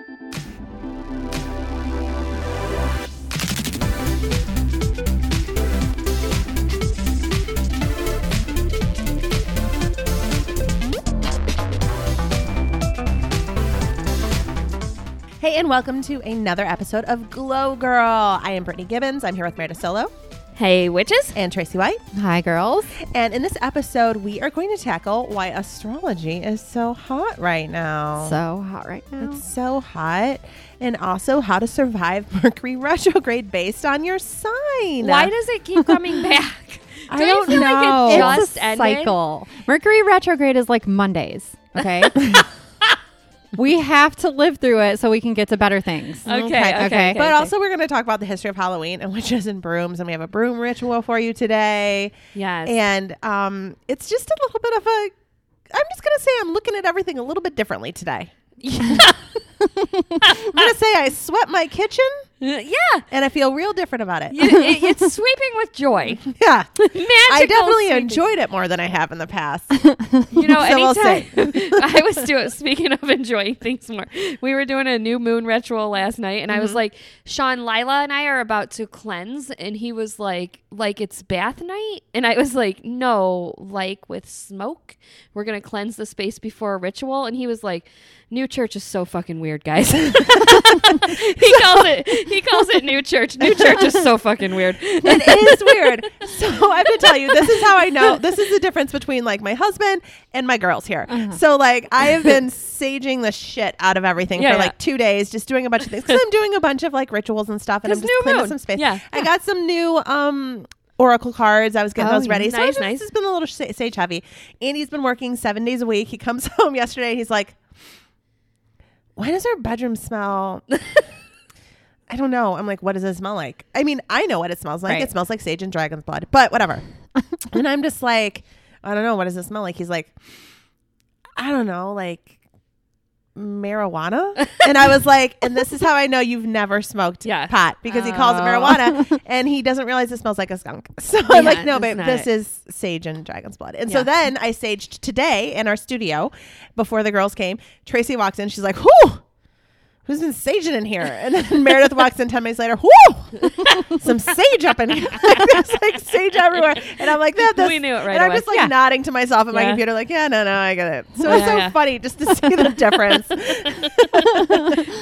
Hey, and welcome to another episode of Glow Girl. I am Brittany Gibbons. I'm here with Meredith Solo Hey, witches. and Tracy White. Hi, girls. And in this episode, we are going to tackle why astrology is so hot right now. So hot right now. It's so hot. And also how to survive Mercury retrograde based on your sign. Why does it keep coming back? I Don't you don't feel know. like it just it's a ended? cycle. Mercury retrograde is like Mondays. Okay. we have to live through it so we can get to better things. Okay, Okay, okay. okay. okay, But okay. also, we're going to talk about the history of Halloween and witches and brooms, and we have a broom ritual for you today. yes. And um, it's just a little bit of a. I'm just going to say I'm looking at everything a little bit differently today. Yeah. I'm going to say I swept my kitchen, yeah. and I feel real different about it. You- it- it's sweeping with joy. yeah. Magical I definitely sweeping. enjoyed it more than I have in the past. You know, So anytime I was doing. Speaking of enjoying things more, we were doing a new moon ritual last night, and I Mm-hmm. was like, "Sean, Lila, and I are about to cleanse," and he was like, "Like it's bath night," and I was like, "No, like with smoke, we're gonna cleanse the space before a ritual," and he was like. New church is so fucking weird, guys. he calls it he calls it new church. New church is so fucking weird. it is weird. So I have to tell you, this is how I know. This is the difference between like my husband and my girls here. Uh-huh. So like I have been saging the shit out of everything Yeah, for yeah. like two days, just doing a bunch of things because I'm doing a bunch of like rituals and stuff, and I'm just cleaning moon. some space. Yeah. I got some new um. Oracle cards. I was getting Oh, those ready. so Nice, it's just, nice. it's been a little sa- sage heavy. Andy's been working seven days a week. He comes home yesterday and he's like, "Why does our bedroom smell?" I don't know. I'm like, what does it smell like? I mean, I know what it smells like. Right. It smells like sage and dragon's blood, but whatever. and I'm just like, I don't know. What does it smell like? He's like, I don't know, like marijuana. and I was like, and this is how I know you've never smoked Yeah. pot because he calls it Oh. marijuana and he doesn't realize it smells like a skunk. So I'm like, no, babe, this it. is sage and dragon's blood. And so then I saged today in our studio before the girls came. Tracy walks in. She's like, whoo. Who's been saging in here? And then Meredith walks in 10 minutes later. Whoo! Some sage up in here. like, There's like sage everywhere. And I'm like, that, We knew it right And I'm just like Yeah. nodding to myself at my computer, like, yeah, no, no, I get it. So it's so yeah. funny just to see the difference.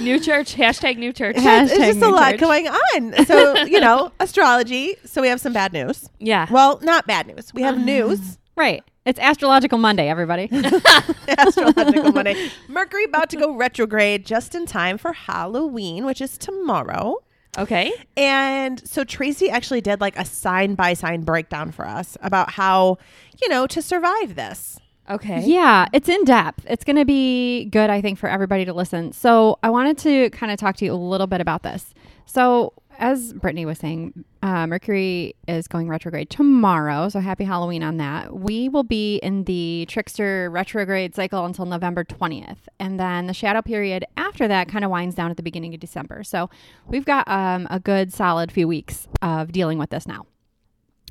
New church. Hashtag new church. Yeah. it's just a lot church. going on. So, you know, astrology. So we have some bad news. Yeah. Well, not bad news. We have uh, news. Right. It's Astrological Monday, everybody. Astrological Monday. Mercury about to go retrograde just in time for Halloween, which is tomorrow. Okay. And so Tracy actually did like a sign by sign breakdown for us about how, you know, to survive this. Okay. yeah, it's in depth. It's going to be good, I think, for everybody to listen. So I wanted to kind of talk to you a little bit about this. So, as Brittany was saying, uh, Mercury is going retrograde tomorrow. So happy Halloween on that. We will be in the trickster retrograde cycle until November 20th. And then the shadow period after that kind of winds down at the beginning of December. So we've got um, a good solid few weeks of dealing with this now.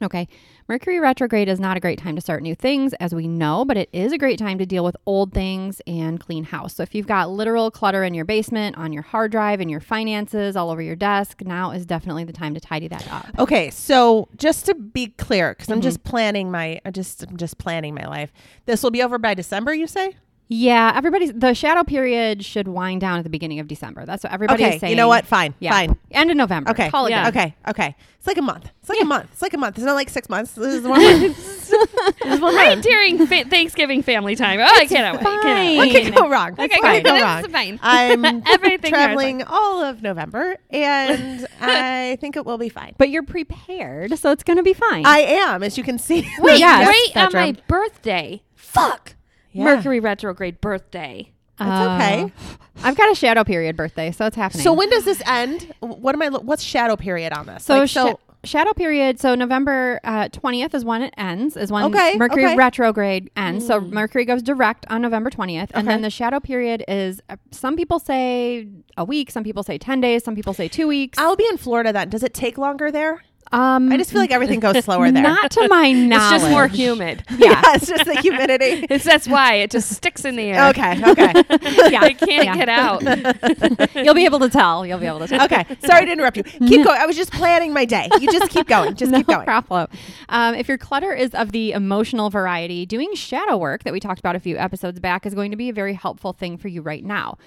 Okay. Mercury retrograde is not a great time to start new things, as we know, but it is a great time to deal with old things and clean house. So if you've got literal clutter in your basement, on your hard drive, in your finances, all over your desk, now is definitely the time to tidy that up. Okay, so just to be clear, because Mm-hmm. I'm just planning my, I just I'm just planning my life. This will be over by December, you say? Yeah, everybody's the shadow period should wind down at the beginning of December. That's what everybody's Okay, saying. you know what? Fine, Yeah. fine. End of November. Okay, Call it Yeah. okay, okay. It's like a month. It's like Yeah. a month. It's like a month. It's not like six months. This is one month. is one Right month. during fa- Thanksgiving family time. Oh, I cannot wait. Cannot fine. What wait. could go wrong? Okay, What could go good. wrong? It's fine. I'm Everything traveling all of November, and I think it will be fine. But you're prepared, so it's going to be fine. I am, as you can see. Wait, Yes, right on my birthday. Fuck. Yeah. Mercury retrograde birthday. That's okay. Uh, I've got a shadow period birthday, so it's happening. So when does this end? What am I? lo- What's shadow period on this? So, Like, sha- shadow period. So November uh, twentieth is when it ends. Is when Okay, Mercury okay. retrograde ends. So Mercury goes direct on November twentieth, and Okay. then the shadow period is. Uh, some people say a week. Some people say ten days. Some people say two weeks. I'll be in Florida then. Does it take longer there? Um, I just feel like everything goes slower there. not to my knowledge. It's just more humid. Yeah. it's just the humidity. It's that's why it just sticks in the air. Okay, okay, yeah. It can't Yeah. get out. You'll be able to tell. You'll be able to tell. okay. Sorry to interrupt you. Keep going. I was just planning my day. You just keep going. Just no keep going. problem. Um, if your clutter is of the emotional variety, doing shadow work that we talked about a few episodes back is going to be a very helpful thing for you right now.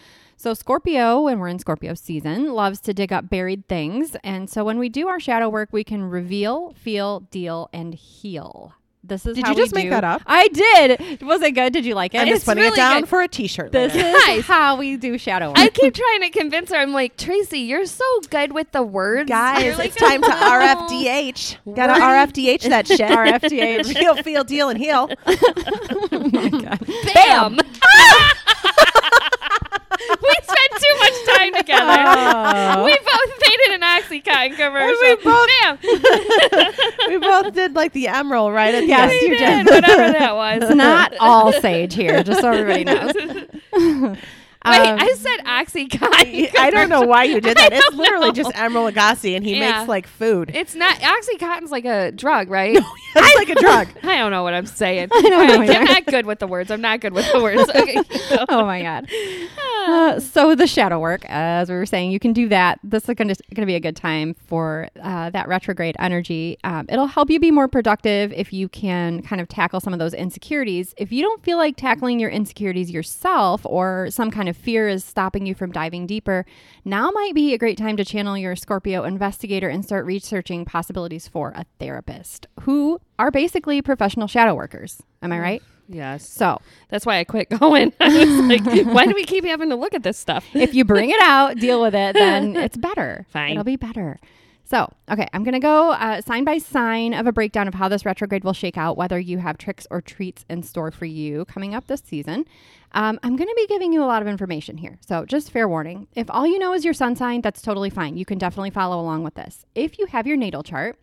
So, Scorpio, when we're in Scorpio season, loves to dig up buried things. And so, when we do our shadow work, we can reveal, feel, deal, and heal. This is Did how you just we make do- that up? I did. Was it good? Did you like it? I'm It's just putting really it down good. for a T-shirt. this later. is Guys. how we do shadow work. I keep trying to convince her. I'm like, Tracy, you're so good with the words. Guys, like, it's time to. RFDH. Gotta RFDH that shit. RFDH. Feel, feel, deal, and heal. oh my god Bam. we spent too much time together. Oh. We both it an OxyContin commercial. we both- Bam. We both did like the Emeril right at the Yes. You did, did. whatever that was. It's not all sage here, just so everybody knows. Wait, Um, I said OxyContin. I don't know why you did that. It's literally just Emeril Lagasse, and he Yeah. makes like food. It's not OxyContin's like a drug, right? It's like a drug. I don't know what I'm saying. don't know I'm not good with the words. I'm not good with the words. Okay. oh my god. Uh, so the shadow work, as we were saying, you can do that. This is going to be a good time for uh, that retrograde energy. Um, it'll help you be more productive if you can kind of tackle some of those insecurities. If you don't feel like tackling your insecurities yourself, or some kind of fear is stopping you from diving deeper, now might be a great time to channel your Scorpio investigator and start researching possibilities for a therapist who are basically professional shadow workers. Am I mm. right? Yes. So That's why I quit going. I was like, why do we keep having to look at this stuff? if you bring it out, deal with it, then it's better. Fine. It'll be better. So, okay, I'm going to go uh, sign by sign of a breakdown of how this retrograde will shake out, whether you have tricks or treats in store for you coming up this season. Um, I'm going to be giving you a lot of information here. So, just fair warning if all you know is your sun sign, that's totally fine. You can definitely follow along with this. If you have your natal chart,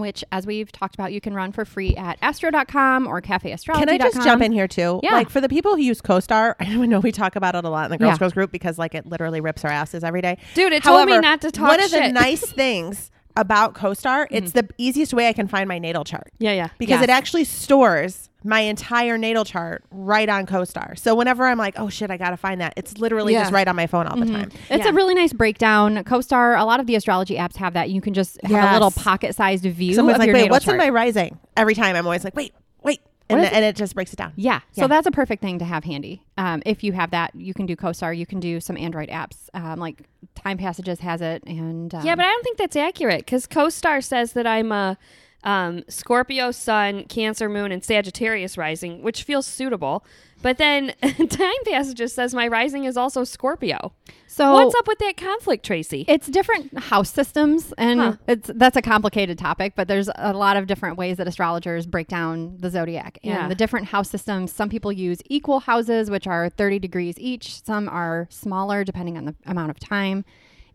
which, as we've talked about, you can run for free at astro.com or cafeastrology.com. Can I just jump in here too? Yeah. Like for the people who use CoStar, I know we talk about it a lot in the Girls Yeah. Girls group because like it literally rips our asses every day. Dude, it told me not to talk One of the nice things about CoStar, it's mm-hmm. the easiest way I can find my natal chart Yeah, yeah. because it actually stores my entire natal chart right on CoStar. So whenever I'm like, oh shit, I gotta find that, it's literally Yeah. just right on my phone all the time. It's Yeah. a really nice breakdown. CoStar, a lot of the astrology apps have that. You can just have a little pocket-sized view Someone's of like, your wait, natal what's chart. in my rising? Every time I'm always like, wait, wait, and, What is and it just breaks it down. yeah. Yeah. so that's a perfect thing to have handy. Um, if you have that, you can do CoStar. You can do some Android apps, um, like Time Passages has it, and um, Yeah, but I don't think that's accurate because CoStar says that I'm a um, Scorpio Sun, Cancer Moon, and Sagittarius rising, which feels suitable. But then Time Passages says my rising is also Scorpio. so What's up with that conflict, Tracy? It's different house systems, and Huh. it's that's a complicated topic. But there's a lot of different ways that astrologers break down the zodiac and Yeah. the different house systems. Some people use equal houses, which are 30 degrees each. Some are smaller, depending on the amount of time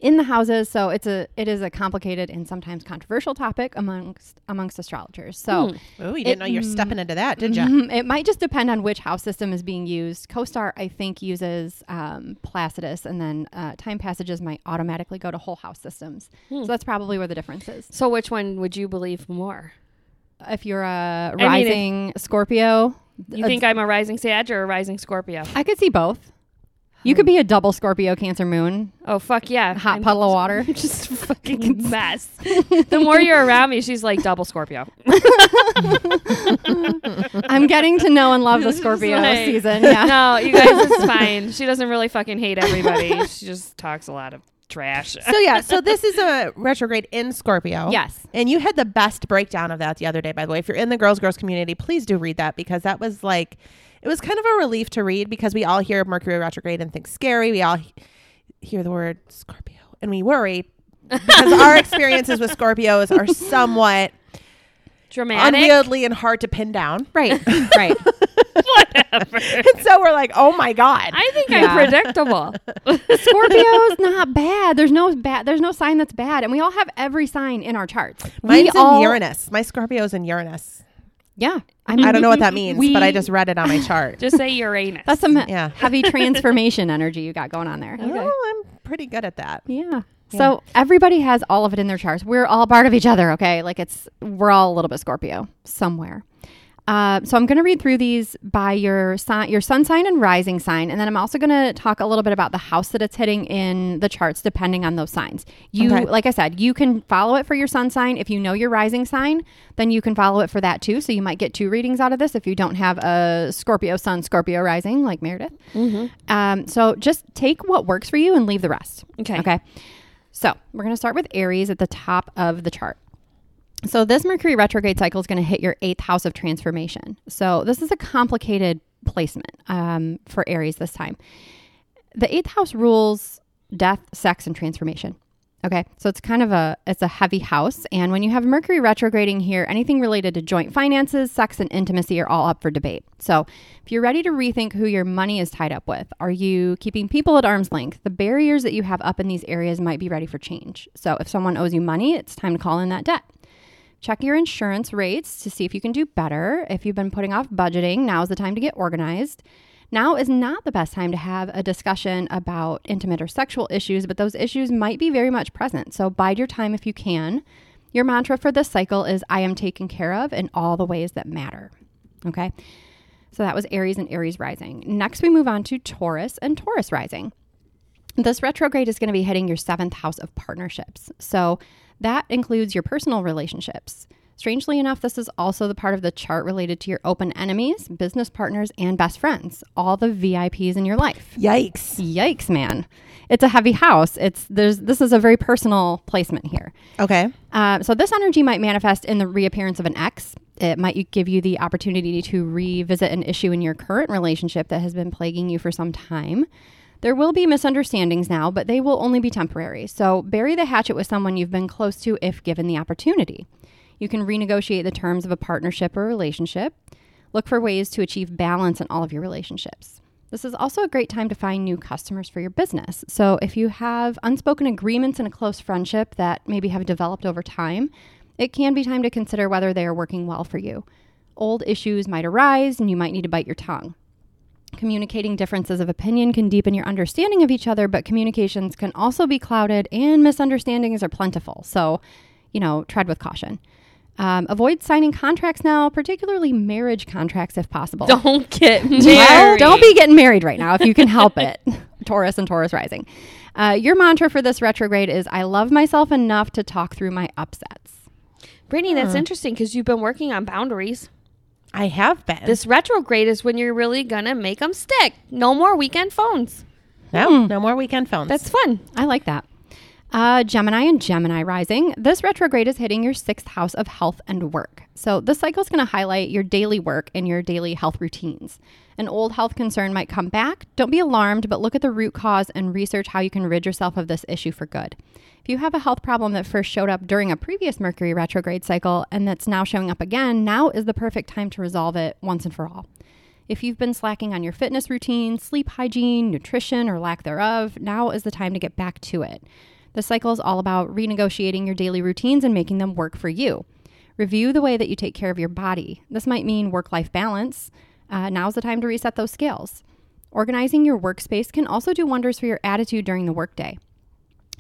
in the houses. So it's a it is a complicated and sometimes controversial topic amongst amongst astrologers. So. Oh, you didn't know you're stepping into that, did you? Mhm. It might just depend on which house system is being used. CoStar, I think, uses um, Placidus, and then uh, Time Passages might automatically go to whole house systems. So that's probably where the difference is. so which one would you believe more? If you're a mean, if- rising Scorpio, You uh, think I'm a rising Sag or a rising Scorpio? I could see both. You could be a double Scorpio Cancer Moon, Oh fuck yeah! hot I'm puddle of water. just fucking mess. the more you're around me, she's like double Scorpio. I'm getting to know and love the Scorpio like- season. Yeah. No, you guys, it's fine. She doesn't really fucking hate everybody. She just talks a lot of trash. So yeah, so this is a retrograde in Scorpio. Yes. And you had the best breakdown of that the other day, by the way. If you're in the Girls Girls community, please do read that because that was like it was kind of a relief to read because we all hear Mercury retrograde and think scary. We all he- hear the word Scorpio and we worry because our experiences with Scorpios are somewhat Dramatic. unwieldy and hard to pin down. Right. Right. Whatever. And so we're like, oh my God. I think Yeah. I'm predictable. Scorpio's not bad. There's no bad. There's no sign that's bad, and we all have every sign in our charts. Mine's we in all, Uranus. My Scorpio's in Uranus. Yeah, I mean, I don't know what that means, we- but I just read it on my chart. Just say Uranus. that's some Yeah. heavy transformation energy you got going on there. Oh, I'm pretty good at that. Yeah. So everybody has all of it in their charts. We're all part of each other, okay? Like it's we're all a little bit Scorpio somewhere. Uh, so I'm going to read through these by your sign, your sun sign and rising sign, and then I'm also going to talk a little bit about the house that it's hitting in the charts, depending on those signs. You, Okay. like I said, you can follow it for your sun sign. If you know your rising sign, then you can follow it for that too. So you might get two readings out of this if you don't have a Scorpio sun, Scorpio rising like Meredith. Um, so just take what works for you and leave the rest. Okay. Okay. So we're going to start with Aries at the top of the chart. So this Mercury retrograde cycle is going to hit your eighth house of transformation. So this is a complicated placement um, for Aries this time. The eighth house rules death, sex, and transformation. Okay, so it's kind of a it's a heavy house, and when you have Mercury retrograding here, anything related to joint finances, sex, and intimacy are all up for debate. So, if you're ready to rethink who your money is tied up with, are you keeping people at arm's length? The barriers that you have up in these areas might be ready for change. So, if someone owes you money, it's time to call in that debt. Check your insurance rates to see if you can do better. If you've been putting off budgeting, now is the time to get organized. Now is not the best time to have a discussion about intimate or sexual issues, but those issues might be very much present. So bide your time if you can. Your mantra for this cycle is I am taken care of in all the ways that matter. Okay. So that was Aries and Aries rising. Next, we move on to Taurus and Taurus rising. This retrograde is going to be hitting your seventh house of partnerships. So that includes your personal relationships. Strangely enough, this is also the part of the chart related to your open enemies, business partners, and best friends, all the VIPs in your life. Yikes. Yikes, man. It's a heavy house. It's there's this is a very personal placement here. Okay. Uh, so this energy might manifest in the reappearance of an ex. It might give you the opportunity to revisit an issue in your current relationship that has been plaguing you for some time. There will be misunderstandings now, but they will only be temporary. So bury the hatchet with someone you've been close to if given the opportunity. You can renegotiate the terms of a partnership or relationship. Look for ways to achieve balance in all of your relationships. This is also a great time to find new customers for your business. So, if you have unspoken agreements in a close friendship that maybe have developed over time, it can be time to consider whether they are working well for you. Old issues might arise and you might need to bite your tongue. Communicating differences of opinion can deepen your understanding of each other, but communications can also be clouded and misunderstandings are plentiful. So, you know, tread with caution. Um, avoid signing contracts now, particularly marriage contracts if possible. Don't get married. Well, don't be getting married right now if you can help it. Taurus and Taurus rising. Uh, your mantra for this retrograde is I love myself enough to talk through my upsets. Brittany, that's interesting because you've been working on boundaries. I have been. This retrograde is when you're really gonna make them stick. No more weekend phones. no, hmm. no more weekend phones. That's fun. I like that. Uh, Gemini and Gemini rising. This retrograde is hitting your sixth house of health and work. So, this cycle is going to highlight your daily work and your daily health routines. An old health concern might come back. Don't be alarmed, but look at the root cause and research how you can rid yourself of this issue for good. If you have a health problem that first showed up during a previous Mercury retrograde cycle and that's now showing up again, now is the perfect time to resolve it once and for all. If you've been slacking on your fitness routine, sleep hygiene, nutrition, or lack thereof, now is the time to get back to it. The cycle is all about renegotiating your daily routines and making them work for you. Review the way that you take care of your body. This might mean work life balance. Uh, now's the time to reset those scales. Organizing your workspace can also do wonders for your attitude during the workday.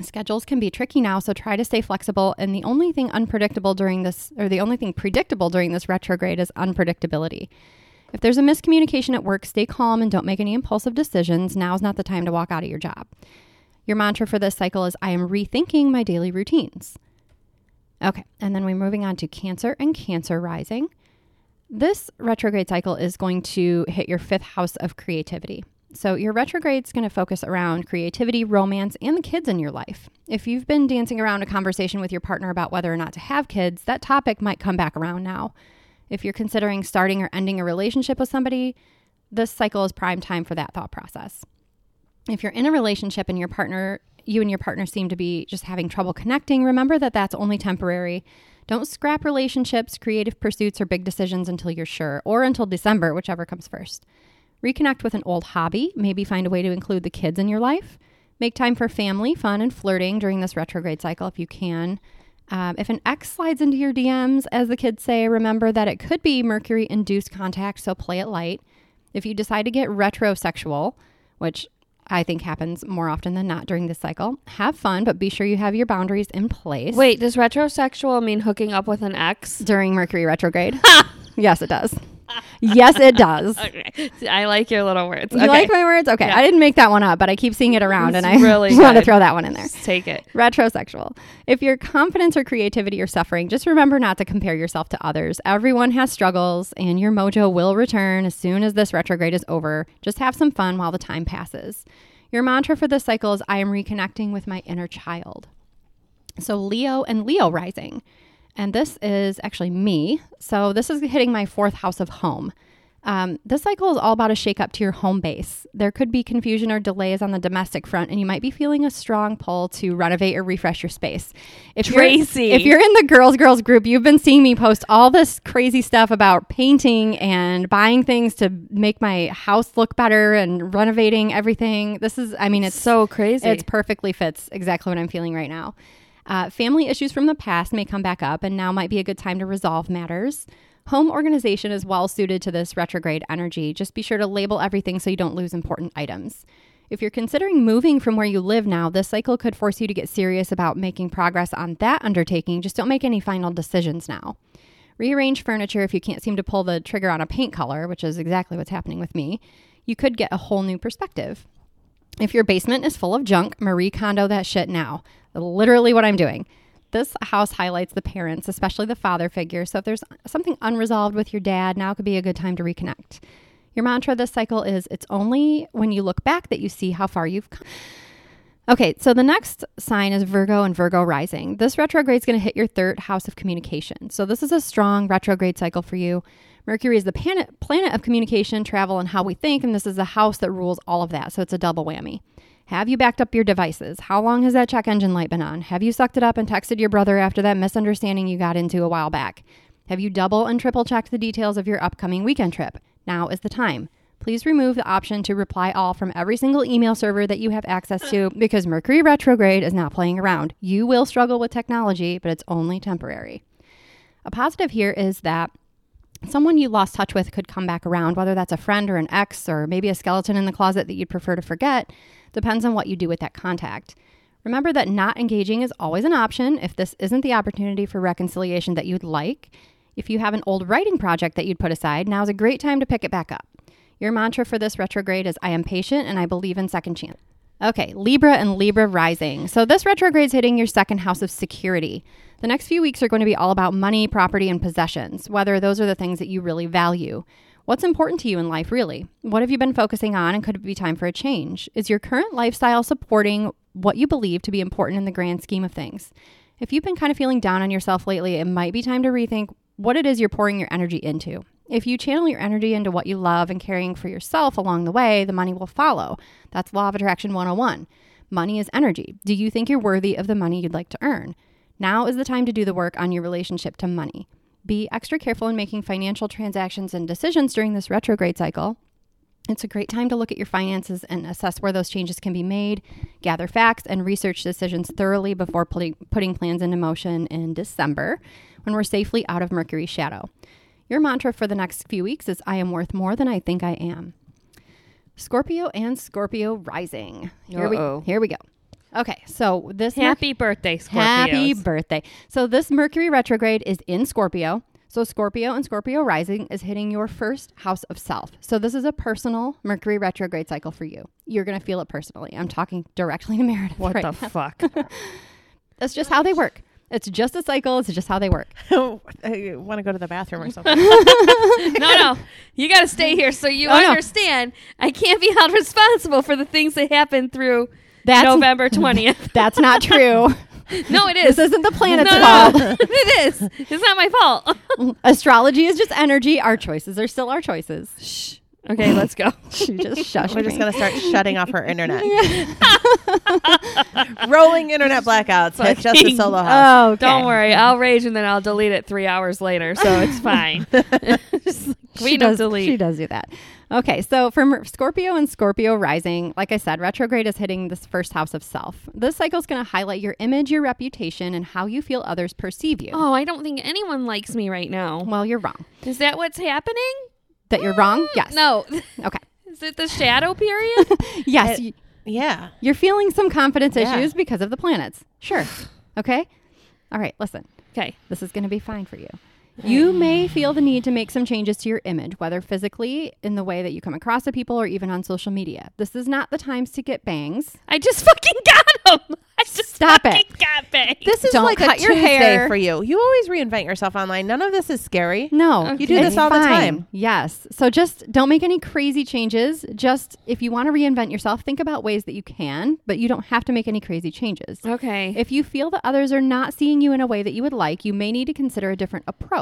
Schedules can be tricky now, so try to stay flexible. And the only thing unpredictable during this, or the only thing predictable during this retrograde is unpredictability. If there's a miscommunication at work, stay calm and don't make any impulsive decisions. Now's not the time to walk out of your job. Your mantra for this cycle is I am rethinking my daily routines. Okay, and then we're moving on to Cancer and Cancer rising. This retrograde cycle is going to hit your fifth house of creativity. So, your retrograde is going to focus around creativity, romance, and the kids in your life. If you've been dancing around a conversation with your partner about whether or not to have kids, that topic might come back around now. If you're considering starting or ending a relationship with somebody, this cycle is prime time for that thought process. If you're in a relationship and your partner, you and your partner seem to be just having trouble connecting, remember that that's only temporary. Don't scrap relationships, creative pursuits, or big decisions until you're sure, or until December, whichever comes first. Reconnect with an old hobby, maybe find a way to include the kids in your life. Make time for family, fun, and flirting during this retrograde cycle if you can. Um, if an ex slides into your DMs, as the kids say, remember that it could be Mercury induced contact, so play it light. If you decide to get retrosexual, which I think happens more often than not during this cycle. Have fun, but be sure you have your boundaries in place. Wait, does retrosexual mean hooking up with an ex? during Mercury retrograde. yes, it does. Yes, it does. Okay. I like your little words. You okay. like my words? Okay. Yeah. I didn't make that one up, but I keep seeing it around It's and I really want to throw that one in there. Just take it. Retrosexual. If your confidence or creativity are suffering, just remember not to compare yourself to others. Everyone has struggles, and your mojo will return as soon as this retrograde is over. Just have some fun while the time passes. Your mantra for this cycle is I am reconnecting with my inner child. So, Leo and Leo rising. And this is actually me. So, this is hitting my fourth house of home. Um, this cycle is all about a shakeup to your home base. There could be confusion or delays on the domestic front, and you might be feeling a strong pull to renovate or refresh your space. If Tracy. you're, if you're in the girls girls group, you've been seeing me post all this crazy stuff about painting and buying things to make my house look better and renovating everything. This is, I mean, it's so crazy. it's perfectly fits exactly what I'm feeling right now. Uh, family issues from the past may come back up, and now might be a good time to resolve matters. Home organization is well suited to this retrograde energy. Just be sure to label everything so you don't lose important items. If you're considering moving from where you live now, this cycle could force you to get serious about making progress on that undertaking. Just don't make any final decisions now. Rearrange furniture if you can't seem to pull the trigger on a paint color, which is exactly what's happening with me. You could get a whole new perspective. If your basement is full of junk, Marie Kondo that shit now. Literally what I'm doing. This house highlights the parents, especially the father figure. So if there's something unresolved with your dad, now could be a good time to reconnect. Your mantra this cycle is it's only when you look back that you see how far you've come. Okay, so the next sign is Virgo and Virgo rising. This retrograde is going to hit your third house of communication. So this is a strong retrograde cycle for you. Mercury is the planet planet of communication, travel, and how we think, and this is the house that rules all of that. So it's a double whammy. Have you backed up your devices? How long has that check engine light been on? Have you sucked it up and texted your brother after that misunderstanding you got into a while back? Have you double and triple checked the details of your upcoming weekend trip? Now is the time. Please remove the option to reply all from every single email server that you have access to because Mercury retrograde is not playing around. You will struggle with technology, but it's only temporary. A positive here is that someone you lost touch with could come back around, whether that's a friend or an ex or maybe a skeleton in the closet that you'd prefer to forget. Depends on what you do with that contact. Remember that not engaging is always an option if this isn't the opportunity for reconciliation that you'd like. If you have an old writing project that you'd put aside, now's a great time to pick it back up. Your mantra for this retrograde is I am patient and I believe in second chance. Okay, Libra and Libra rising. So this retrograde is hitting your second house of security. The next few weeks are going to be all about money, property, and possessions, whether those are the things that you really value. What's important to you in life, really? What have you been focusing on, and could it be time for a change? Is your current lifestyle supporting what you believe to be important in the grand scheme of things? If you've been kind of feeling down on yourself lately, it might be time to rethink what it is you're pouring your energy into. If you channel your energy into what you love and caring for yourself along the way, the money will follow. That's Law of Attraction 101. Money is energy. Do you think you're worthy of the money you'd like to earn? Now is the time to do the work on your relationship to money. Be extra careful in making financial transactions and decisions during this retrograde cycle. It's a great time to look at your finances and assess where those changes can be made, gather facts, and research decisions thoroughly before putting, plans into motion in December when we're safely out of Mercury's shadow. Your mantra for the next few weeks is I am worth more than I think I am. Scorpio and Scorpio rising. Here Uh-oh. we here we go. Okay, so this Mer- Happy birthday, Scorpios. Happy birthday. So this Mercury retrograde is in Scorpio. So Scorpio and Scorpio rising is hitting your first house of self. So this is a personal Mercury retrograde cycle for you. You're going to feel it personally. I'm talking directly to Meredith. what right the now. fuck? That's just how they work. It's just a cycle. It's just how they work. I want to go to the bathroom or something. no, no. You got to stay here so you Oh, no. understand. I can't be held responsible for the things that happen through That's November 20th. That's not true. no, it is. this isn't the planet's no, fault. no. it is. It's not my fault. Astrology is just energy. Our choices are still our choices. Shh. Okay, let's go. She just shushed We're just gonna start shutting off her internet. Rolling internet blackouts at just a solo oh, house. Oh, okay. Don't worry. I'll rage and then I'll delete it three hours later, so it's fine. Just like, she Queen does, delete. She does do that. Okay, so for Mer- Scorpio and Scorpio rising, like I said, retrograde is hitting this first house of self. This cycle is going to highlight your image, your reputation, and how you feel others perceive you. Oh, I don't think anyone likes me right now. Well, you're wrong. Is that what's happening? That you're wrong? Mm, yes. No. Okay. Is it the shadow period? Yes. y- Yeah. You're feeling some confidence Yeah. issues because of the planets. Sure. Okay. All right. Listen, Okay. this is going to be fine for you. You may feel the need to make some changes to your image, whether physically in the way that you come across to people or even on social media. This is not the times to get bangs. I just fucking got him. I just Stop fucking it. got bangs. This is Don't like cut a your Tuesday hair. for you. You always reinvent yourself online. None of this is scary. No, You do it's this all the fine. time. Yes. So just don't make any crazy changes. Just if you want to reinvent yourself, think about ways that you can, but you don't have to make any crazy changes. okay. If you feel that others are not seeing you in a way that you would like, you may need to consider a different approach.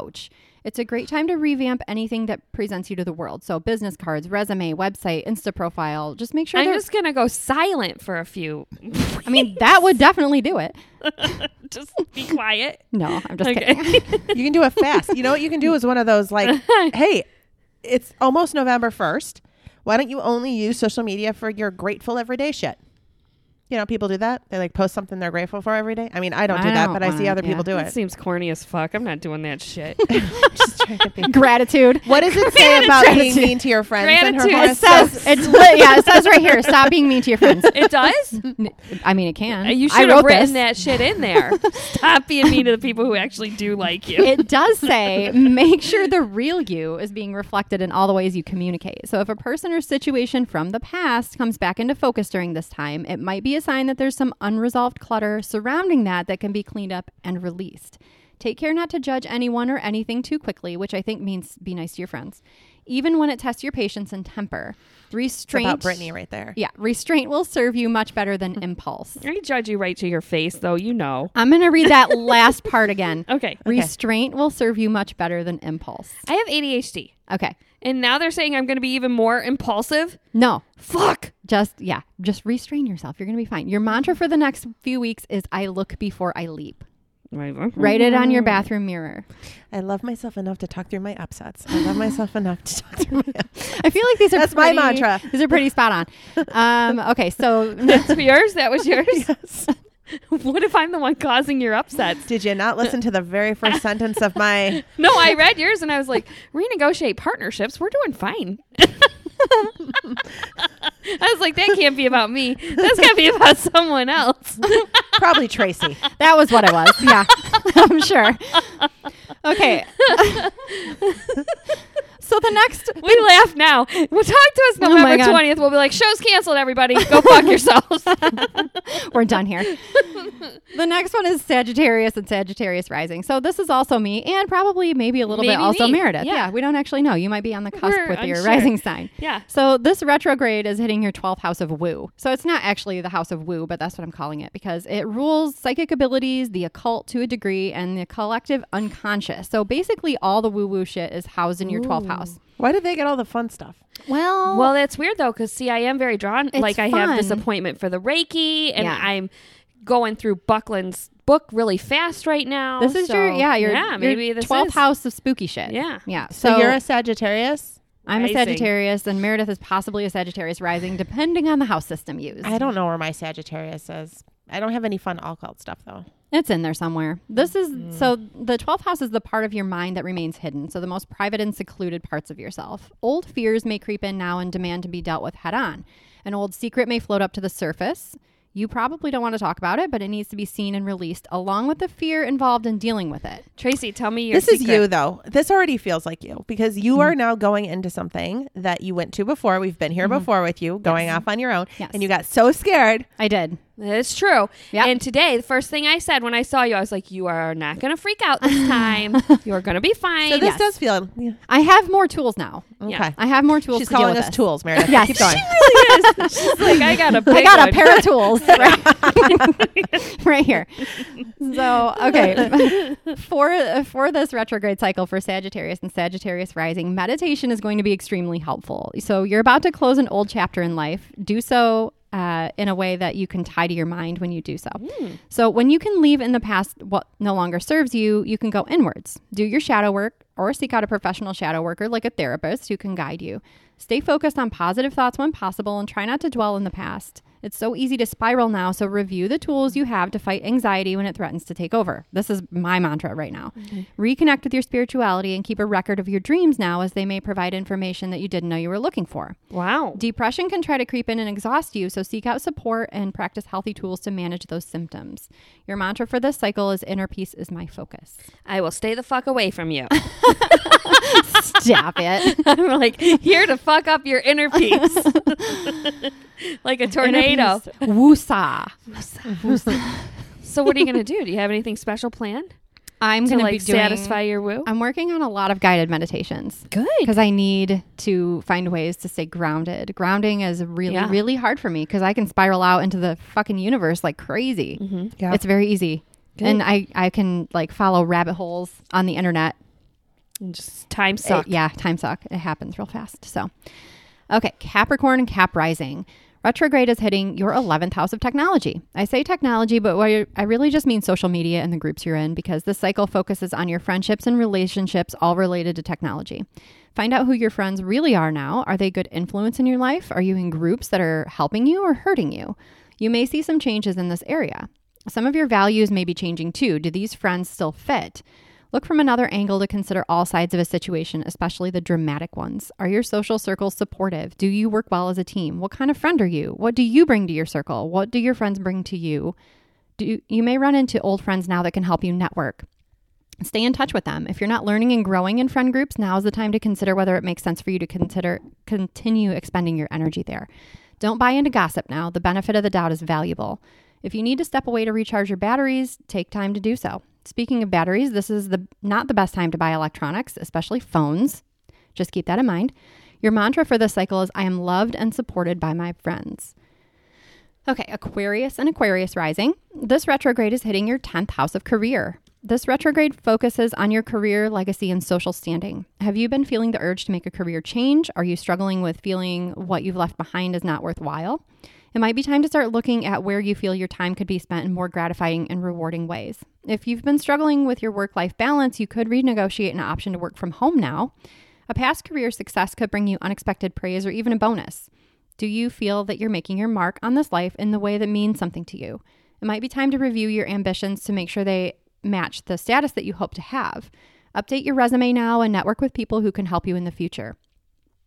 It's a great time to revamp anything that presents you to the world. So, business cards, resume, website, Insta profile. Just make sure I'm they're. just gonna go silent for a few. I mean, that would definitely do it. just be quiet. No, I'm just Okay. kidding. You can do it fast. You know what you can do is one of those like, hey, it's almost November 1st. Why don't you only use social media for your grateful everyday shit? You know, people do that. They like post something they're grateful for every day. I mean, I don't do I that, don't but I see wanna- other people yeah. do That it. seems corny as fuck. I'm not doing that shit. Just trying to think. Gratitude. What does it say about being mean to your friends? in her Gratitude. It horoscope? says it's li- yeah. It says right here. Stop being mean to your friends. it does. I mean, it can. You I should have wrote written this. that shit in there. Stop being mean to the people who actually do like you. it does say make sure the real you is being reflected in all the ways you communicate. So if a person or situation from the past comes back into focus during this time, it might be a sign that there's some unresolved clutter surrounding that that can be cleaned up and released. Take care not to judge anyone or anything too quickly, which I think means be nice to your friends, even when it tests your patience and temper. It's Restraint. about Brittany right there. Yeah, restraint will serve you much better than impulse. I judge you right to your face, though. You know. I'm going to read that last part again. Okay. Restraint will serve you much better than impulse. I have ADHD, Okay. And now they're saying I'm going to be even more impulsive. No, Fuck. just yeah, just restrain yourself. You're going to be fine. Your mantra for the next few weeks is I look before I leap. Write it on your bathroom mirror. I love myself enough to talk through my upsets. I love myself enough to talk through my upsets. I feel like these are That's my pretty- mantra. These are pretty spot on. Um, okay, so That's for yours. That was yours. Yes. what if I'm the one causing your upsets? Did you not listen to the very first sentence of my? No, I read yours and I was like, renegotiate partnerships. We're doing fine. I was like, that can't be about me. That's got to be about someone else. Probably Tracy. that was what it was. Yeah, I'm sure. Okay. So the next We laugh now. We'll talk to us Oh November God. 20th. We'll be like, show's canceled, everybody. Go fuck yourselves. We're done here. the next one is Sagittarius and Sagittarius rising. So this is also me and probably maybe a little bit also me. Meredith. Yeah. Yeah. we don't actually know. You might be on the cusp We're with your rising sign. yeah. So this retrograde is hitting your 12th house of woo. So it's not actually the house of woo, but that's what I'm calling it because it rules psychic abilities, the occult to a degree, and the collective unconscious. So basically all the woo woo shit is housed in your 12th house. Why did they get all the fun stuff? Well, Well, that's weird though, because see, I am very drawn. It's like I have this fun. appointment for the Reiki, and Yeah. I'm going through Buckland's book really fast right now. this is so- your yeah, your, yeah, your maybe this 12th is- house of spooky shit. Yeah. Yeah. So, you're a Sagittarius. I'm a Rising. Sagittarius, and Meredith is possibly a Sagittarius rising, depending on the house system used. I don't know where my Sagittarius is. I don't have any fun occult stuff though. It's in there somewhere. This is mm-hmm. so the 12th house is the part of your mind that remains hidden, so the most private and secluded parts of yourself. Old fears may creep in now and demand to be dealt with head on. An old secret may float up to the surface. You probably don't want to talk about it, but it needs to be seen and released along with the fear involved in dealing with it. Tracy, tell me your This is you though. This already feels like you because you mm-hmm. are now going into something that you went to before. We've been here mm-hmm. before with you, going off on your own, Yes. and you got so scared. I did. It's true. Yep. And today, the first thing I said when I saw you, I was like, "You are not going to freak out this time. you are going to be fine." So this Yes. does feel yeah. I have more tools now. okay. Yeah. I have more tools She's to deal calling with us this. tools, Meredith. Yes. Keep going. She's like, "I got a big I got one. a pair of tools right, right here. So, okay, for for this retrograde cycle for Sagittarius and Sagittarius rising, meditation is going to be extremely helpful. So, you're about to close an old chapter in life. Do so uh, in a way that you can tidy your mind when you do so. So, when you can leave in the past what no longer serves you, you can go inwards. Do your shadow work or seek out a professional shadow worker like a therapist who can guide you. Stay focused on positive thoughts when possible and try not to dwell in the past. It's so easy to spiral now, so review the tools you have to fight anxiety when it threatens to take over. This is my mantra right now. Mm-hmm. Reconnect with your spirituality and keep a record of your dreams now, as they may provide information that you didn't know you were looking for. Wow. Depression can try to creep in and exhaust you, so seek out support and practice healthy tools to manage those symptoms. Your mantra for this cycle is inner peace is my focus. I will stay the fuck away from you. Stop it. I'm like here to fuck up your inner peace, like a tornado. Woosa. So what are you gonna do? Do you have anything special planned I'm to going to like be doing, satisfy your woo? I'm working on a lot of guided meditations Good. because I need to find ways to stay grounded. Grounding is really, Yeah. really hard for me because I can spiral out into the fucking universe like crazy. Mm-hmm. Yeah. It's very easy. Good. And I, I can like follow rabbit holes on the internet Just time It- suck. yeah, time suck. It happens real fast. So, okay, Capricorn and Cap Rising. Retrograde is hitting your 11th house of technology. I say technology, but I really just mean social media and the groups you're in because this cycle focuses on your friendships and relationships all related to technology. Find out who your friends really are now. Are they good influence in your life? Are you in groups that are helping you or hurting you? You may see some changes in this area. Some of your values may be changing too. Do these friends still fit? Look from another angle to consider all sides of a situation, especially the dramatic ones. Are your social circles supportive? Do you work well as a team? What kind of friend are you? What do you bring to your circle? What do your friends bring to you? Do you may run into old friends now that can help you network. Stay in touch with them. If you're not learning and growing in friend groups, now is the time to consider whether it makes sense for you to consider continue expending your energy there. Don't buy into gossip now. The benefit of the doubt is valuable. If you need to step away to recharge your batteries, take time to do so. Speaking of batteries, this is the not the best time to buy electronics, especially phones. Just keep that in mind. Your mantra for this cycle is I am loved and supported by my friends. Okay, Aquarius and Aquarius rising. This retrograde is hitting your 10th house of career. This retrograde focuses on your career, legacy, and social standing. Have you been feeling the urge to make a career change? Are you struggling with feeling what you've left behind is not worthwhile? It might be time to start looking at where you feel your time could be spent in more gratifying and rewarding ways. If you've been struggling with your work life balance, you could renegotiate an option to work from home now. A past career success could bring you unexpected praise or even a bonus. Do you feel that you're making your mark on this life in the way that means something to you? It might be time to review your ambitions to make sure they match the status that you hope to have. Update your resume now and network with people who can help you in the future.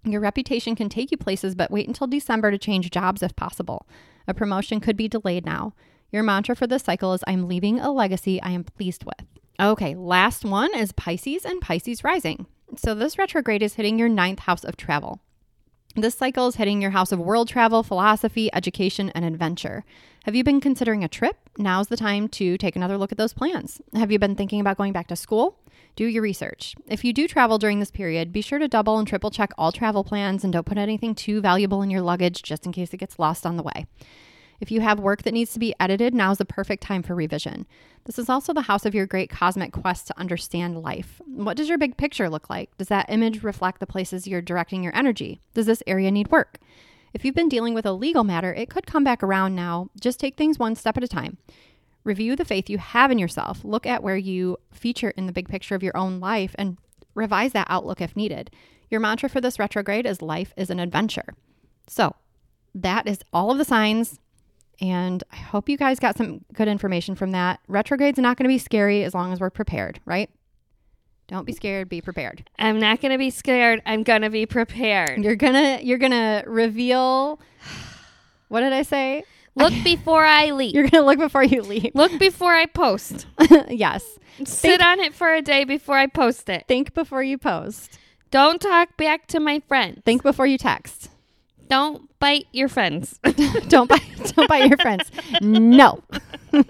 Your reputation can take you places, but wait until December to change jobs if possible. A promotion could be delayed now. Your mantra for this cycle is I'm leaving a legacy I am pleased with. Okay, last one is Pisces and Pisces rising. So this retrograde is hitting your ninth house of travel. This cycle is hitting your house of world travel, philosophy, education, and adventure. Have you been considering a trip? Now's the time to take another look at those plans. Have you been thinking about going back to school? Do your research. If you do travel during this period, be sure to double and triple check all travel plans and don't put anything too valuable in your luggage just in case it gets lost on the way. If you have work that needs to be edited, now is the perfect time for revision. This is also the house of your great cosmic quest to understand life. What does your big picture look like? Does that image reflect the places you're directing your energy? Does this area need work? If you've been dealing with a legal matter, it could come back around now. Just take things one step at a time. Review the faith you have in yourself. Look at where you feature in the big picture of your own life and revise that outlook if needed. Your mantra for this retrograde is life is an adventure. So, that is all of the signs. And I hope you guys got some good information from that. Retrograde's not going to be scary as long as we're prepared, right? Don't be scared, be prepared. I'm not gonna be scared. I'm gonna be prepared. You're going to you're going to reveal What did I say? Look before I leave. You're going to look before you leave. Look before I post. yes. Sit on it for a day before I post it. Think before you post. Don't talk back to my friends. Think before you text. Don't bite your friends. don't bite don't bite your friends. No.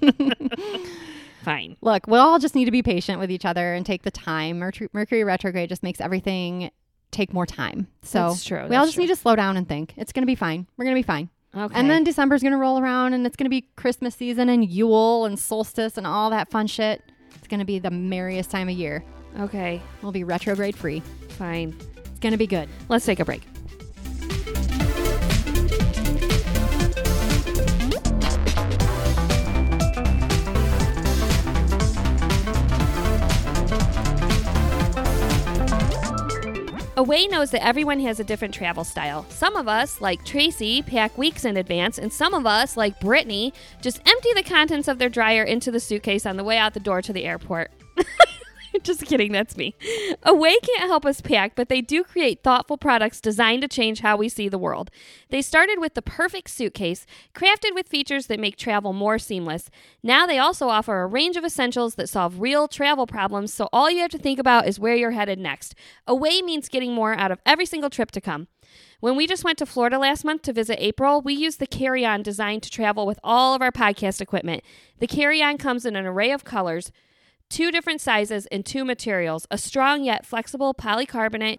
Fine. Look, we all just need to be patient with each other and take the time. Mercury, Mercury retrograde just makes everything take more time. So That's true. we all That's just need to slow down and think. It's going to be fine. We're going to be fine. Okay. And then December's going to roll around and it's going to be Christmas season and Yule and solstice and all that fun shit. It's going to be the merriest time of year. okay. We'll be retrograde free. Fine. It's going to be good. Let's take a break. Away knows that everyone has a different travel style. Some of us, like Tracy, pack weeks in advance, and some of us, like Brittany, just empty the contents of their dryer into the suitcase on the way out the door to the airport. Just kidding, that's me. Away can't help us pack, but they do create thoughtful products designed to change how we see the world. They started with the perfect suitcase, crafted with features that make travel more seamless. Now they also offer a range of essentials that solve real travel problems, so all you have to think about is where you're headed next. Away means getting more out of every single trip to come. When we just went to Florida last month to visit April, we used the carry on designed to travel with all of our podcast equipment. The carry on comes in an array of colors two different sizes and two materials a strong yet flexible polycarbonate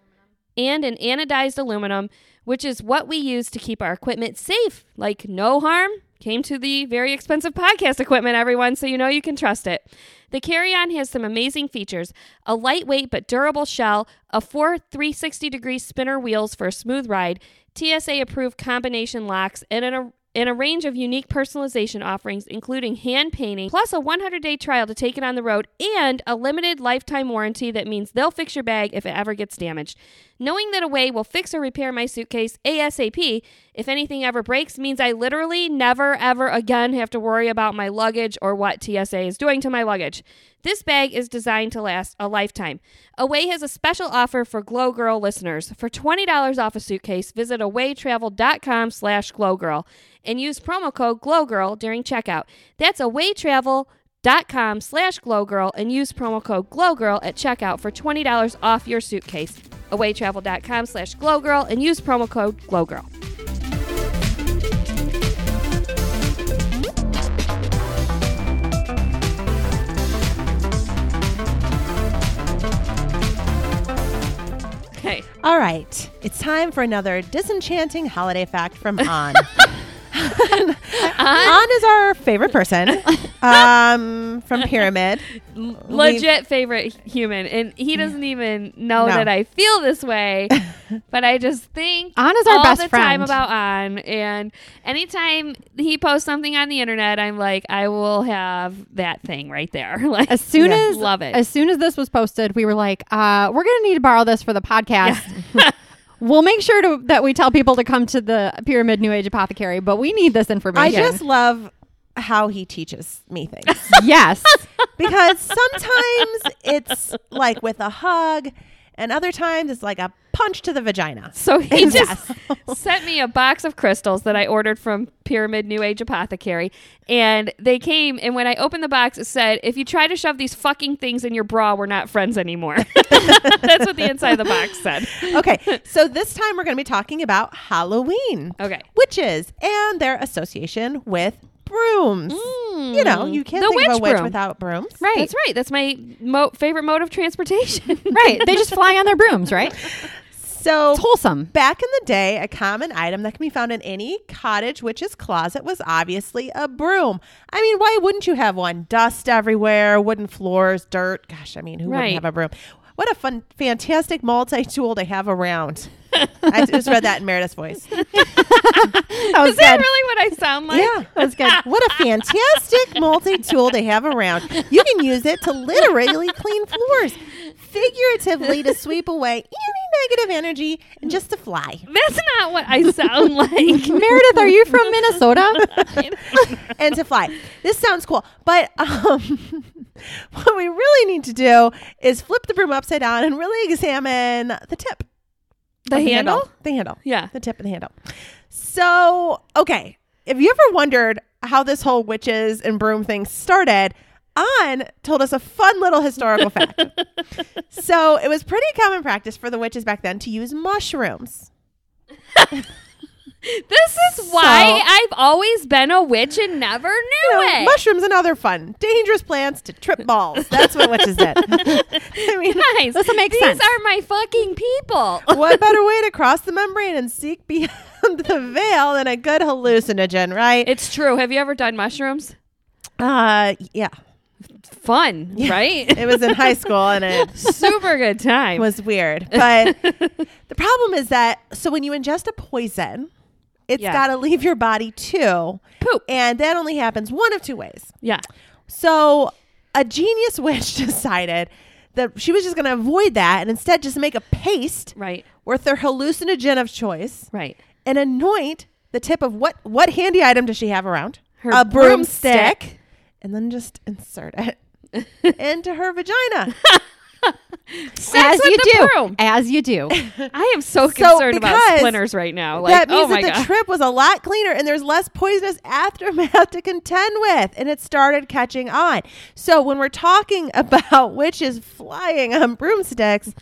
and an anodized aluminum, which is what we use to keep our equipment safe. Like, no harm came to the very expensive podcast equipment, everyone, so you know you can trust it. The carry on has some amazing features a lightweight but durable shell, a four 360 degree spinner wheels for a smooth ride, TSA approved combination locks, and an and a range of unique personalization offerings, including hand painting, plus a 100 day trial to take it on the road, and a limited lifetime warranty that means they'll fix your bag if it ever gets damaged. Knowing that Away will fix or repair my suitcase ASAP if anything ever breaks means I literally never ever again have to worry about my luggage or what TSA is doing to my luggage. This bag is designed to last a lifetime. Away has a special offer for Glow Girl listeners. For $20 off a suitcase, visit awaytravel.com slash glowgirl and use promo code glowgirl during checkout. That's awaytravel.com slash glowgirl and use promo code glowgirl at checkout for $20 off your suitcase. awaytravel.com slash glowgirl and use promo code glowgirl. Okay. All right, it's time for another disenchanting holiday fact from On. On is our favorite person um, from Pyramid. legit favorite human and he doesn't even know No. that i feel this way but i just think On is our all best the friend. time about on and anytime he posts something on the internet i'm like i will have that thing right there like As soon Yeah. as Love it. as soon as this was posted, we were like, uh, we're gonna need to borrow this for the podcast. We'll make sure to, that we tell people to come to the Pyramid New Age Apothecary, but we need this information. I just love how he teaches me things yes. because sometimes it's like with a hug, and other times it's like a punch to the vagina. so he Yes. just sent me a box of crystals that I ordered from Pyramid New Age Apothecary. And they came, and when I opened the box, it said, If you try to shove these fucking things in your bra, we're not friends anymore. That's what the inside of the box said. Okay, so this time we're going to be talking about Halloween. Okay. witches and their association with brooms. You know, mm. you can't The think of a witch witch broom. without brooms. Right. That's right. That's my mo- favorite mode of transportation. right. They just fly on their brooms, right? So It's wholesome. back in the day, a common item that can be found in any cottage witch's closet was obviously a broom. I mean, why wouldn't you have one? Dust everywhere, wooden floors, dirt. Gosh, I mean, who Right. wouldn't have a broom? What a fun, fantastic multi-tool to have around. I just read that in Meredith's voice. That Is that good. really what I sound like? Yeah. That's good. What a fantastic multi tool to have around. You can use it to literally clean floors, figuratively to sweep away negative energy, and just to fly. That's not what I sound like. Meredith, are you from Minnesota? And to fly. This sounds cool. But um, what we really need to do is flip the broom upside down and really examine the tip. the of handle? The handle. Yeah. The tip and the handle. So, okay. Have you ever wondered how this whole witches and broom thing started? On told us a fun little historical fact. so, it was pretty common practice for the witches back then to use mushrooms. This is why I've always been a witch and never knew You know, it. mushrooms and other fun, dangerous plants to trip balls. That's what witches did. I mean, Guys, This'll make these sense. are my fucking people. what better way to cross the membrane and seek beyond the veil than a good hallucinogen, right? It's true. Have you ever done mushrooms? Uh, yeah. Fun, right? It was in high school and it Super good time. was weird. But the problem is that so when you ingest a poison, it's Yeah. got to leave your body too. Poop. And that only happens one of two ways. Yeah. So a genius witch decided that she was just going to avoid that and instead just make a paste Right. with her hallucinogen of choice Right. and anoint the tip of what what handy item does she have around? Her a broomstick. broomstick. And then just insert it into her vagina. As you do, broom. as you do. I am so So, concerned about splinters right now. Like, that means oh that the god. trip was a lot cleaner and there's less poisonous aftermath to contend with. And it started catching on. So when we're talking about witches flying on broomsticks,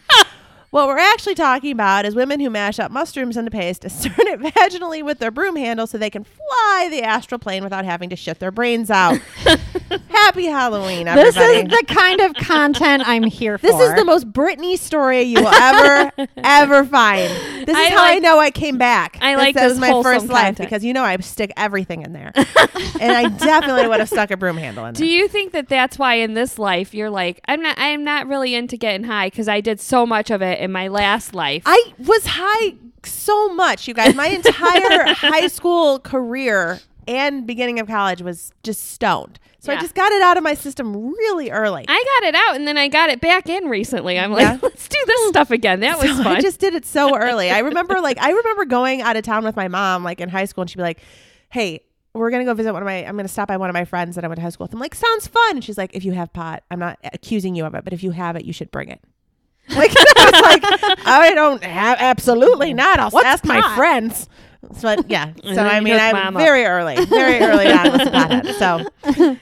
what we're actually talking about is women who mash up mushrooms into paste, and discern it vaginally with their broom handle so they can fly the astral plane without having to shit their brains out. Happy Halloween, everybody. This is the kind of content I'm here for. This is the most Britney story you will ever, ever find. This is I how I know I came back. I like this this is my first life content. because you know I stick everything in there, and I definitely would have stuck a broom handle in Do you think that that's why in this life you're like I'm not I'm not really into getting high because I did so much of it in my last life. I was high so much, you guys. My entire high school career and beginning of college was just stoned. So I just got it out of my system really early. I got it out and then I got it back in recently. I'm like, Yeah. let's do this stuff again. That was So fun. I just did it so early. I remember like I remember going out of town with my mom like in high school and she'd be like, "Hey, we're going to go visit one of my I'm going to stop by one of my friends that I went to high school with." I'm like, "Sounds fun." And she's like, "If you have pot, I'm not accusing you of it, but if you have it, you should bring it." Like I was like, "I don't have absolutely not. I'll What's ask my friends." So yeah. So I mean, I'm up. very early, very early on with. So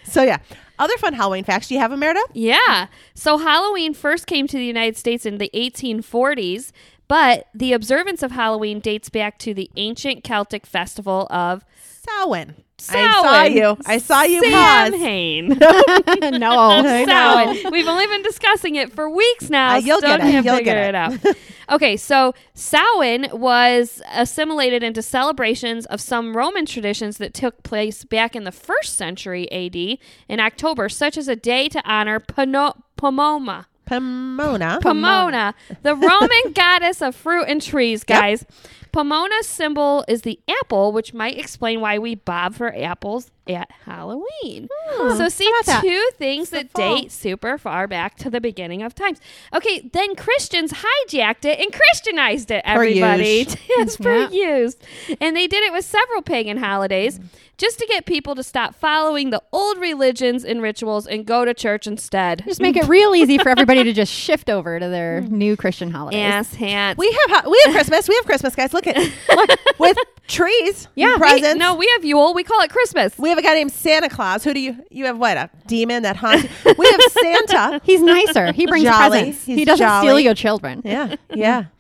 so yeah. Other fun Halloween facts. Do you have them, Meredith? Yeah. So Halloween first came to the United States in the 1840s, but the observance of Halloween dates back to the ancient Celtic festival of Samhain. I saw you. I saw you pause. Samhain. no. I know. Samhain. We've only been discussing it for weeks now. Uh, you'll Still get it. You'll figure get it. it. out. okay, so Samhain was assimilated into celebrations of some Roman traditions that took place back in the first century AD in October, such as a day to honor Pono- Pomona. Pomona. Pomona, the Roman goddess of fruit and trees, Yep. Pomona's symbol is the apple, which might explain why we bob for apples at Halloween. Hmm, so, see, about that? two things that fall. date super far back to the beginning of times. Okay, then Christians hijacked it and Christianized it, everybody. it's per used. And they did it with several pagan holidays just to get people to stop following the old religions and rituals and go to church instead. Just make it real easy for everybody to just shift over to their mm-hmm. new Christian holidays. Ass hats. We have we have Christmas. We have Christmas, guys. Look at look, with trees, Yeah, and we- presents. No, we have Yule. We call it Christmas. we have a guy named Santa Claus. Who do you you have? What a demon that haunts. you. we have Santa. He's nicer. He brings Jolly. presents. He's he doesn't steal your children. Yeah, yeah.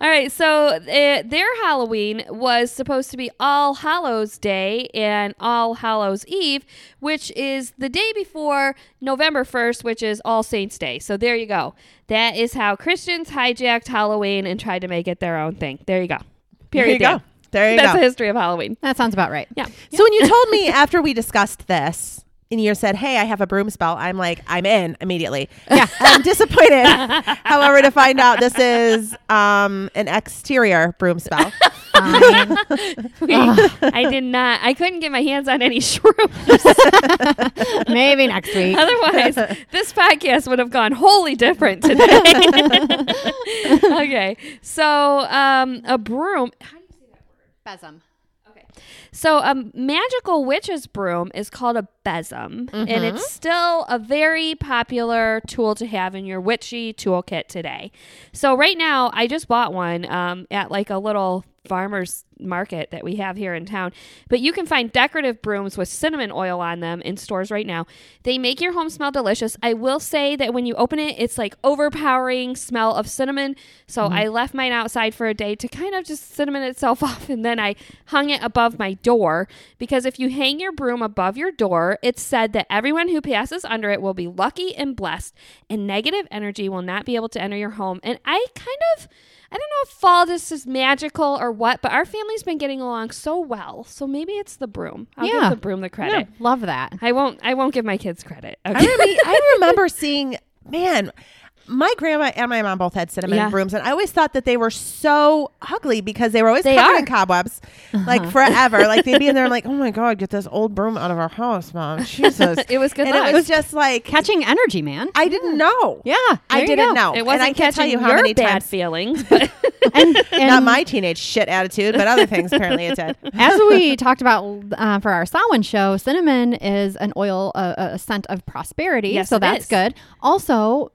All right, so uh, their Halloween was supposed to be All Hallows Day and All Hallows Eve, which is the day before November 1st, which is All Saints Day. So there you go. That is how Christians hijacked Halloween and tried to make it their own thing. There you go. There Period. you go. There you go. That's go. the history of Halloween. That sounds about right. Yeah. So when you told me after we discussed this, and you said, "Hey, I have a broom spell," I'm like, "I'm in immediately." Yeah, I'm disappointed. However, to find out this is um, an exterior broom spell. Fine. I did not. I couldn't get my hands on any shrooms. Maybe next week. Otherwise, this podcast would have gone wholly different today. okay. So, um, a broom. How do you say that word? Besom. So, a magical witch's broom is called a besom, and it's still a very popular tool to have in your witchy toolkit today. So, right now, I just bought one um, at like a little farmer's market that we have here in town. But you can find decorative brooms with cinnamon oil on them in stores right now. They make your home smell delicious. I will say that when you open it, it's like overpowering smell of cinnamon. So mm-hmm. I left mine outside for a day to kind of just cinnamon itself off and then I hung it above my door because if you hang your broom above your door, it's said that everyone who passes under it will be lucky and blessed and negative energy will not be able to enter your home. And I kind of I don't know if fall this is magical or what, but our family's been getting along so well. So maybe it's the broom. I'll Yeah. give the broom the credit. Yeah, love that. I won't I won't give my kids credit. I, Okay. I remember seeing, man, my grandma and my mom both had cinnamon Yeah. brooms, and I always thought that they were so ugly because they were always They covered are. in cobwebs, like forever. like they'd be in there, like, oh my god, get this old broom out of our house, mom. Jesus, It was good and luck. it was just like Catching energy, man. I didn't know. yeah, I there you didn't go. know. It and wasn't I can't tell catching you how your many bad times. feelings, but And, and Not my teenage shit attitude, but other things apparently it did. as we talked about uh, for our Samhain show, cinnamon is an oil, uh, a scent of prosperity. Yes, so it that's is. good. Also,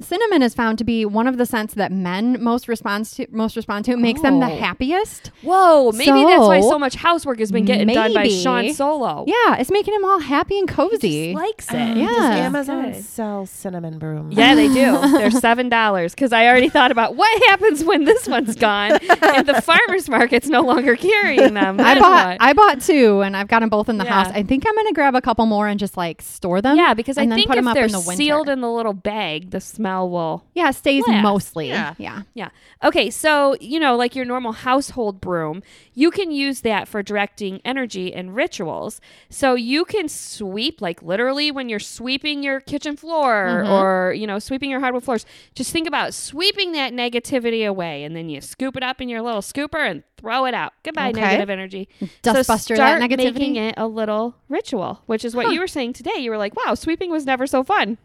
cinnamon is found to be one of the scents that men most responds to. Most respond to it makes them the Oh. happiest. whoa, maybe that's why So, so much housework has been getting done by maybe- Sean Solo. Yeah, it's making him all happy and He cozy. just likes uh, it. Yeah. Does Amazon Good. sell cinnamon brooms? Yeah, they do. They're seven dollars because I already thought about what happens when this one's gone and the farmers market's no longer carrying them. I bought what? I bought two, and I've got them both in the Yeah. house. I think I'm gonna grab a couple more and just like store them. yeah, because I and then think put if them up they're in the winter. sealed in the little bag, the smell will yeah, it stays Last. mostly. Yeah. yeah. Yeah. Okay. So, you know, like your normal household broom, you can use that for directing energy and rituals. So you can sweep, like literally when you're sweeping your kitchen floor mm-hmm. or, you know, sweeping your hardwood floors, just think about sweeping that negativity away. And then you scoop it up in your little scooper and throw it out. Goodbye, Okay. negative energy. Dustbuster so that start negativity. making it a little ritual, which is what you were saying today. You were like, wow, sweeping was never so fun.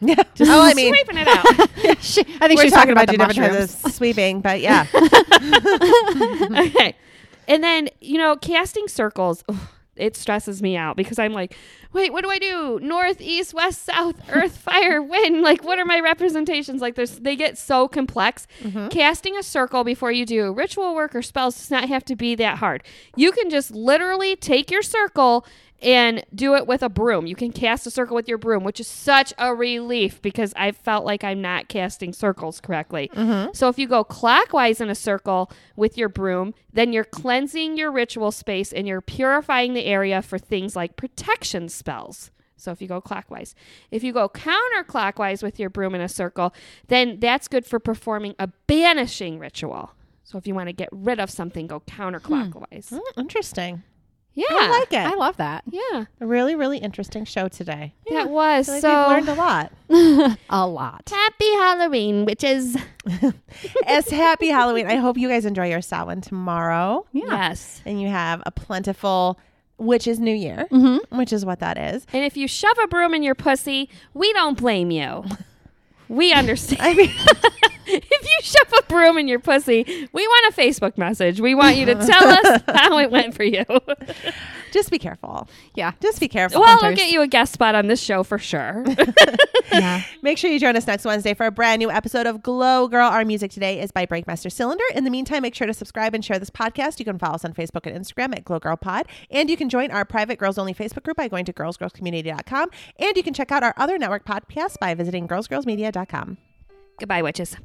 Yeah. Just oh, I mean, sweeping it out. She- I think we're she's talking about, the two different mushrooms. types of sweeping, but yeah. okay. And then, you know, casting circles, ugh, it stresses me out because I'm like, wait, what do I do? North, east, west, south, earth, fire, wind. Like, what are my representations? Like, there's, they get so complex. Mm-hmm. Casting a circle before you do ritual work or spells does not have to be that hard. You can just literally take your circle and do it with a broom. You can cast a circle with your broom, which is such a relief because I felt like I'm not casting circles correctly. So if you go clockwise in a circle with your broom, then you're cleansing your ritual space and you're purifying the area for things like protection spells. So if you go clockwise, if you go counterclockwise with your broom in a circle, then that's good for performing a banishing ritual. So if you want to get rid of something, go counterclockwise. Mm, interesting. Yeah. I like it. I love that. yeah. a really, really interesting show today. That was I feel like so we've learned a lot. A lot. Happy Halloween, witches. As happy Halloween. I hope you guys enjoy your Samhain tomorrow. Yes. and you have a plentiful witch's new year, Mm-hmm. which is what that is. And if you shove a broom in your pussy, we don't blame you. We understand. I mean, if you shove a broom in your pussy, we want a Facebook message. We want you to tell us how it went for you. just be careful. Yeah. Just be careful. well, we'll get you a guest spot on this show for sure. Yeah. Make sure you join us next Wednesday for a brand new episode of Glow Girl. Our music today is by Breakmaster Cylinder. In the meantime, make sure to subscribe and share this podcast. You can follow us on Facebook and Instagram at Glow Girl Pod. And you can join our private girls only Facebook group by going to girlsgirlscommunity.com. And you can check out our other network podcasts by visiting girlsgirlsmedia.com. Goodbye, witches.